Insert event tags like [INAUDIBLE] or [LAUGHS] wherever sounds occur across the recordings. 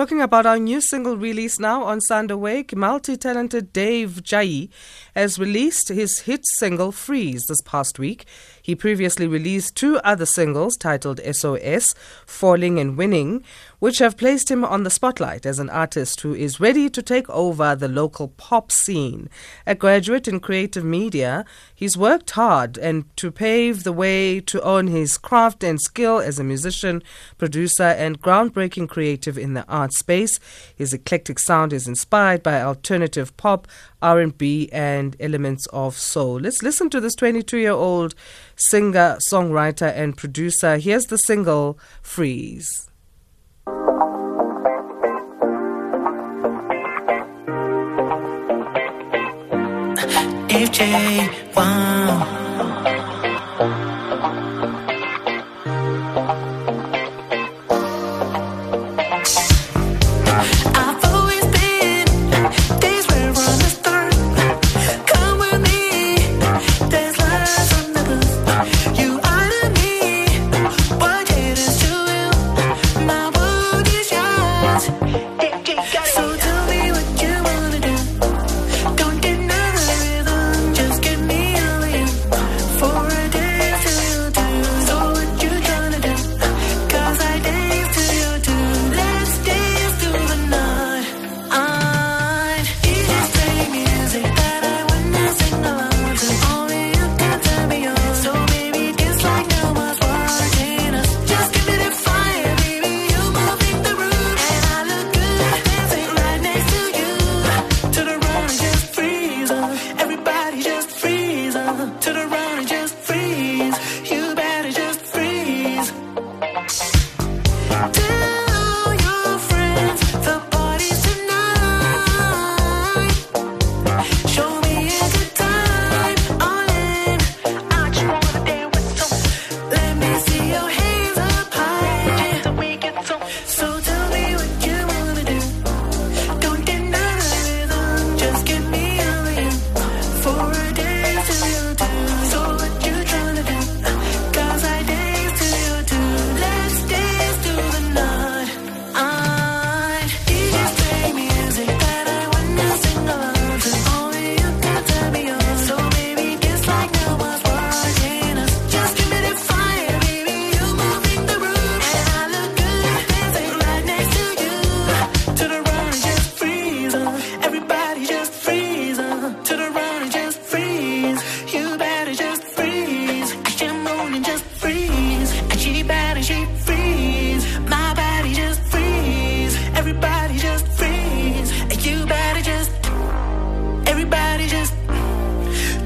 Talking about our new single release now on Sound Awake, multi talented Dave Jayie has released his hit single Freeze this past week. He previously released two other singles titled SOS, Falling and Winning, which have placed him on the spotlight as an artist who is ready to take over the local pop scene. A graduate in creative media, he's worked hard and to pave the way to own his craft and skill as a musician, producer, and groundbreaking creative in the art space. His eclectic sound is inspired by alternative pop, R&B, and elements of soul. Let's listen to this 22-year-old singer, songwriter, and producer. Here's the single Freeze.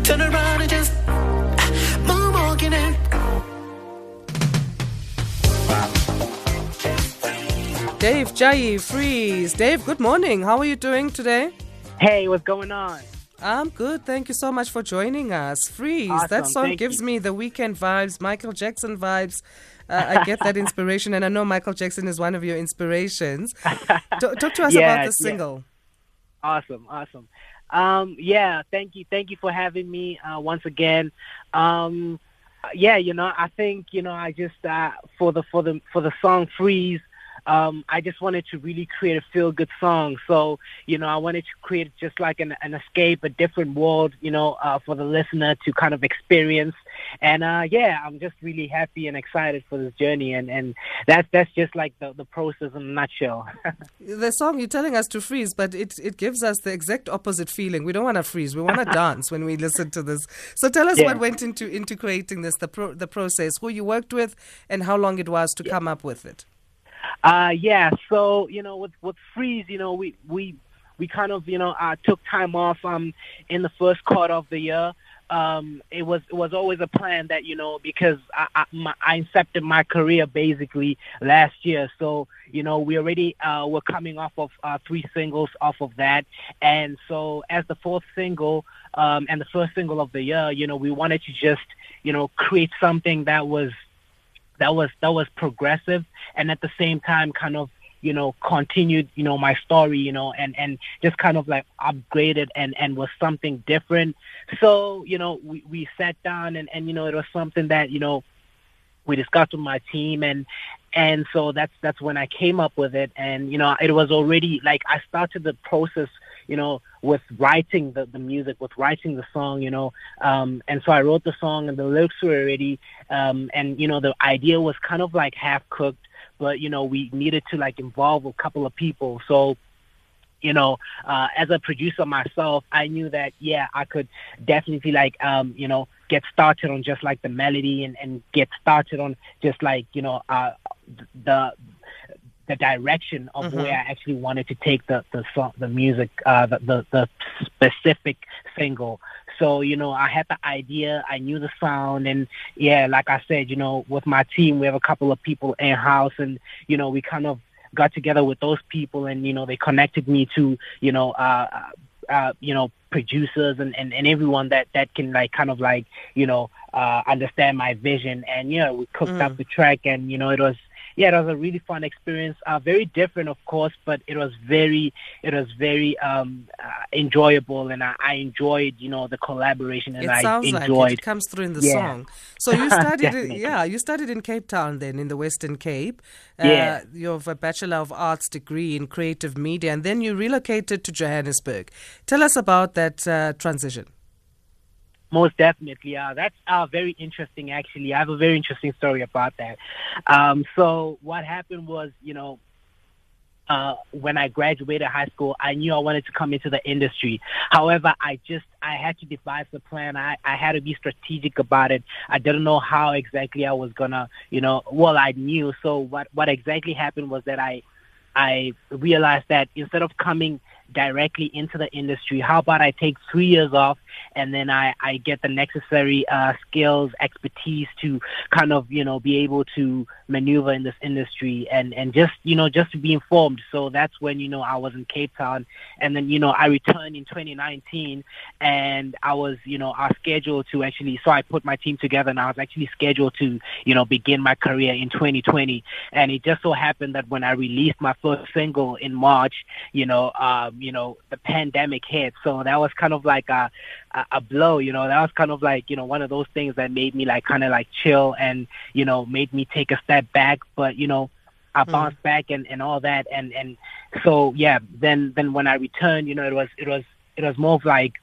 FJ1 Dave Jayie Freeze. Dave, good morning. How are you doing today? Hey, what's going on? I'm good. Thank you so much for joining us. Freeze. Awesome. That song Thank gives you. me the Weeknd vibes, Michael Jackson vibes. Uh, I get that [LAUGHS] inspiration, and I know Michael Jackson is one of your inspirations. T- talk to us Yeah, about the yeah. single. Awesome, awesome. Um, yeah, thank you, thank you for having me uh, once again. Um, yeah, you know, I think you know, I just uh, for the for the for the song "Freeze." Um, I just wanted to really create a feel-good song. So, you know, I wanted to create just like an, an escape, a different world, you know, uh, for the listener to kind of experience. And uh, yeah, I'm just really happy and excited for this journey. And, and that's that's just like the, the process in a nutshell. [LAUGHS] The song you're telling us to freeze, but it, it gives us the exact opposite feeling. We don't want to freeze. We want to [LAUGHS] dance when we listen to this. So tell us Yeah. what went into into creating this, the pro, the process, who you worked with, and how long it was to come up with it. Uh, yeah. So you know, with with freeze, you know, we we we kind of you know uh, took time off um in the first quarter of the year. Um, it was it was always a plan that you know because I I, my, I incepted my career basically last year. So you know we already uh, were coming off of uh, three singles off of that, and so as the fourth single um, and the first single of the year, you know we wanted to just you know create something that was that was that was progressive and at the same time kind of you know continued you know my story you know and and just kind of like upgraded and and was something different so you know we we sat down and and you know it was something that you know we discussed with my team and and so that's that's when I came up with it, and you know, it was already like I started the process, you know, with writing the, the music, with writing the song, you know, um, and so I wrote the song, and the lyrics were already, um, and you know, the idea was kind of like half cooked, but you know, we needed to like involve a couple of people, so you know, uh, as a producer myself, I knew that yeah, I could definitely like um, you know get started on just like the melody and, and get started on just like you know uh, the the direction of Mhm. where I actually wanted to take the the song, the music, uh, the, the the specific single. So you know, I had the idea, I knew the sound, and yeah, like I said, you know, with my team, we have a couple of people in house, and you know, we kind of got together with those people, and you know, they connected me to you know, uh, uh, uh, you know, producers and, and and everyone that that can like kind of like you know uh, understand my vision, and you know, we cooked Mm. up the track, and you know, it was yeah, it was a really fun experience. Uh, very different, of course, but it was very, it was very um, uh, enjoyable, and I, I enjoyed, you know, the collaboration, and It I sounds like it. enjoyed. It comes through in the Yeah. song. So you [LAUGHS] studied, in, yeah, you studied in Cape Town, then in the Western Cape. Uh, Yeah. You have a Bachelor of Arts degree in Creative Media, and then you relocated to Johannesburg. Tell us about that uh, transition. Most definitely. Uh, that's uh, very interesting, actually. I have a very interesting story about that. Um, so, what happened was, you know, uh, when I graduated high school, I knew I wanted to come into the industry. However, I just I had to devise a plan. I, I had to be strategic about it. I didn't know how exactly I was gonna, you know. Well, I knew. So what what exactly happened was that I I realized that instead of coming directly into the industry, how about I take three years off and then I, I get the necessary uh, skills, expertise to kind of, you know, be able to maneuver in this industry and, and just, you know, just to be informed. So that's when, you know, I was in Cape Town and then, you know, I returned in 2019 and I was, you know, I scheduled to actually, so I put my team together and I was actually scheduled to, you know, begin my career in 2020. And it just so happened that when I released my first single in March, you know, um, you know, the pandemic hit. So that was kind of like a, a, a blow, you know, that was kind of like, you know, one of those things that made me like kind of like chill and, you know, made me take a step back. But, you know, I Mm. bounced back and, and all that. And, and so, yeah, then, then when I returned, you know, it was, it was, it was more of like,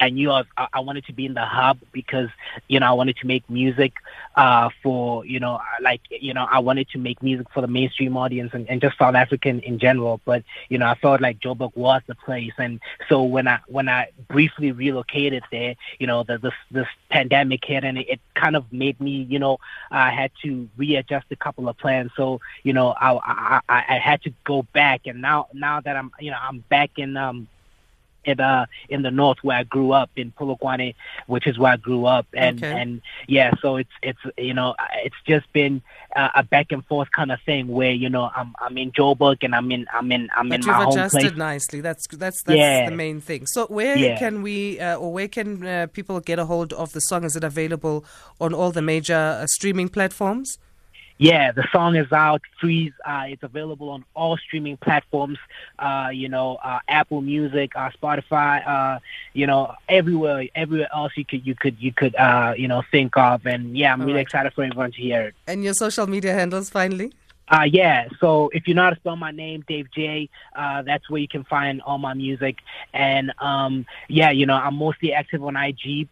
I knew I, was, I I wanted to be in the hub because you know I wanted to make music uh, for you know like you know I wanted to make music for the mainstream audience and, and just South African in general. But you know I felt like Joburg was the place, and so when I when I briefly relocated there, you know the, this this pandemic hit, and it, it kind of made me you know I had to readjust a couple of plans. So you know I, I I had to go back, and now now that I'm you know I'm back in um in uh in the north where I grew up in Polokwane, which is where I grew up, and Okay. and yeah, so it's it's you know it's just been uh, a back and forth kind of thing where you know I'm I'm in Joburg and I'm in I'm in I'm But in you've my home adjusted place. nicely. That's that's that's Yeah. the main thing. So where Yeah. can we uh, or where can uh, people get a hold of the song? Is it available on all the major uh, streaming platforms? Yeah, the song is out. Freeze. Uh, it's available on all streaming platforms. Uh, you know, uh, Apple Music, uh, Spotify. Uh, you know, everywhere, everywhere else you could, you could, you could, uh, you know, think of. And yeah, I'm All really right. excited for everyone to hear it. And your social media handles finally? Uh, yeah, so if you know how to spell my name, Dave Jayie, uh, that's where you can find all my music. And um, yeah, you know, I'm mostly active on IG,